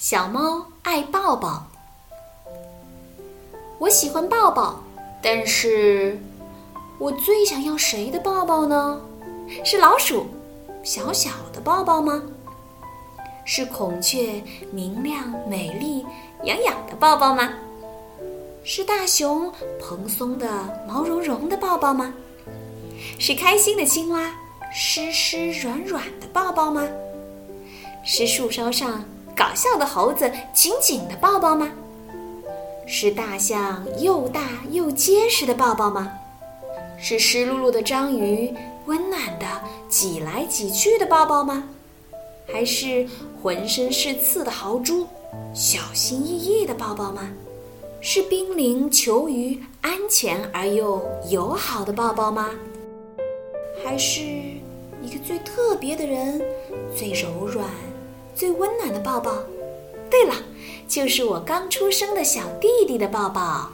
小猫爱抱抱，我喜欢抱抱，但是我最想要谁的抱抱呢？是老鼠，小小的抱抱吗？是孔雀，明亮、美丽、痒痒的抱抱吗？是大熊，蓬松的、毛茸茸的抱抱吗？是开心的青蛙，湿湿软软的抱抱吗？是树梢上。搞笑的猴子紧紧的抱抱吗？是大象又大又结实的抱抱吗？是湿漉漉的章鱼温暖的挤来挤去的抱抱吗？还是浑身是刺的豪猪小心翼翼的抱抱吗？是濒临求于安全而又友好的抱抱吗？还是一个最特别的人，最柔软？最温暖的抱抱，对了，就是我刚出生的小弟弟的抱抱。